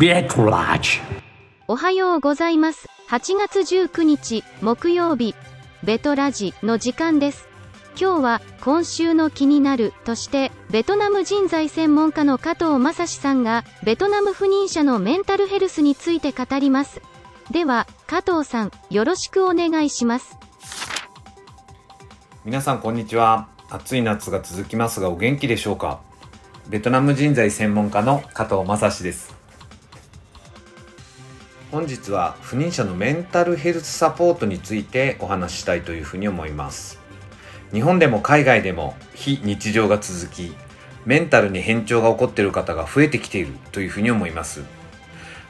ベトラジおはようございます。8月19日、木曜日、ベトラジの時間です。今日は、今週の気になるとして、ベトナム人材専門家の加藤正史さんが、ベトナム不妊者のメンタルヘルスについて語ります。では、加藤さん、よろしくお願いします。皆さんこんにちは暑い夏が続きますがお元気でしょうか？ベトナム人材専門家の加藤正史です本日は不妊者のメンタルヘルスサポートについてお話ししたいというふうに思います。日本でも海外でも非日常が続きメンタルに変調が起こっている方が増えてきているというふうに思います。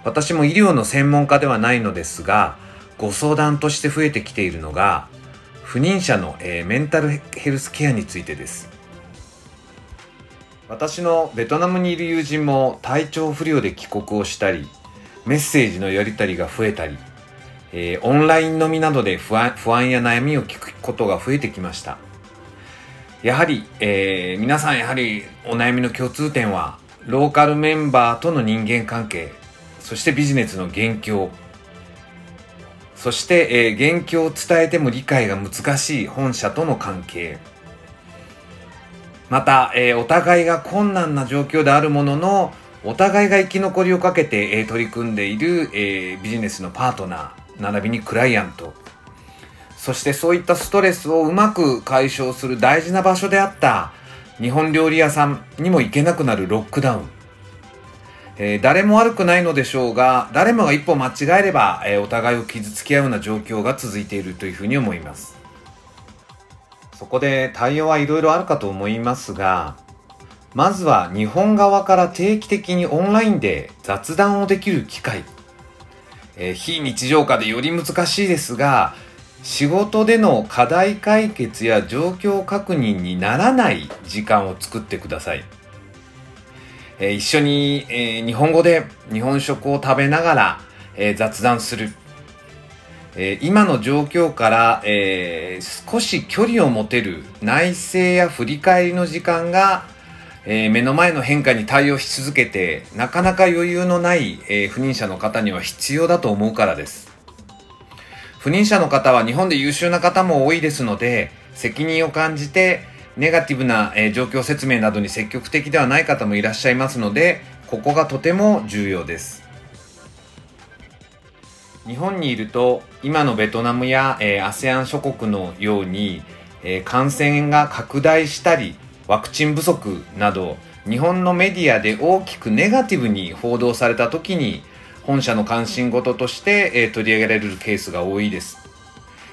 私も医療の専門家ではないのですがご相談として増えてきているのが不妊者の、えーメンタルヘルスケアについてです。私のベトナムにいる友人も体調不良で帰国をしたりメッセージのやり取りが増えたり、えーオンライン飲みなどで不安不安や悩みを聞くことが増えてきましたやはり、えー皆さんやはりお悩みの共通点はローカルメンバーとの人間関係そしてビジネスの元凶そして、えー、元凶を伝えても理解が難しい本社との関係。また、えーお互いが困難な状況であるものの、お互いが生き残りをかけて、えー取り組んでいる、えービジネスのパートナー、並びにクライアント。そしてそういったストレスをうまく解消する大事な場所であった日本料理屋さんにも行けなくなるロックダウン。えー誰も悪くないのでしょうが、誰もが一歩間違えれば、えーお互いを傷つけ合うような状況が続いているというふうに思います。そこで対応はいろいろあるかと思いますが、まずは日本側から定期的にオンラインで雑談をできる機会。えー非日常下でより難しいですが、仕事での課題解決や状況確認にならない時間を作ってください。えー一緒に、えー日本語で日本食を食べながら、えー雑談する。え今の状況から、え少し距離を持てる内省や振り返りの時間が、えー目の前の変化に対応し続けて、なかなか余裕のない、えー不妊者の方には必要だと思うからです。不妊者の方は日本で優秀な方も多いですので、責任を感じて、ネガティブな、えー状況説明などに積極的ではない方もいらっしゃいますので、ここがとても重要です。日本にいると、今のベトナムや、えー ASEAN 諸国のように、えー感染が拡大したり、ワクチン不足など、日本のメディアで大きくネガティブに報道された時に、本社の関心事として、え取り上げられるケースが多いです。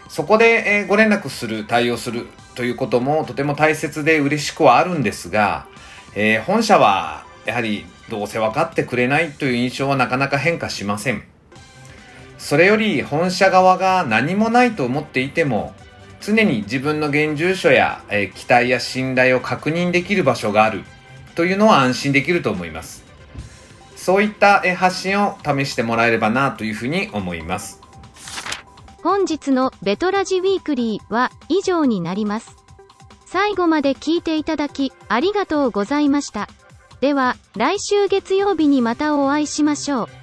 そこで、えご連絡する、対応するということもとても大切で嬉しくはあるんですが、えー本社はやはりどうせ分かってくれないという印象はなかなか変化しません。それより本社側が何もないと思っていても、常に自分の現住所や、え期待や信頼を確認できる場所があるというのは安心できると思います。そういったえ発信を試してもらえればなというふうに思います。本日のベトラジウィークリーは以上になります。最後まで聞いていただきありがとうございました。では、来週月曜日にまたお会いしましょう。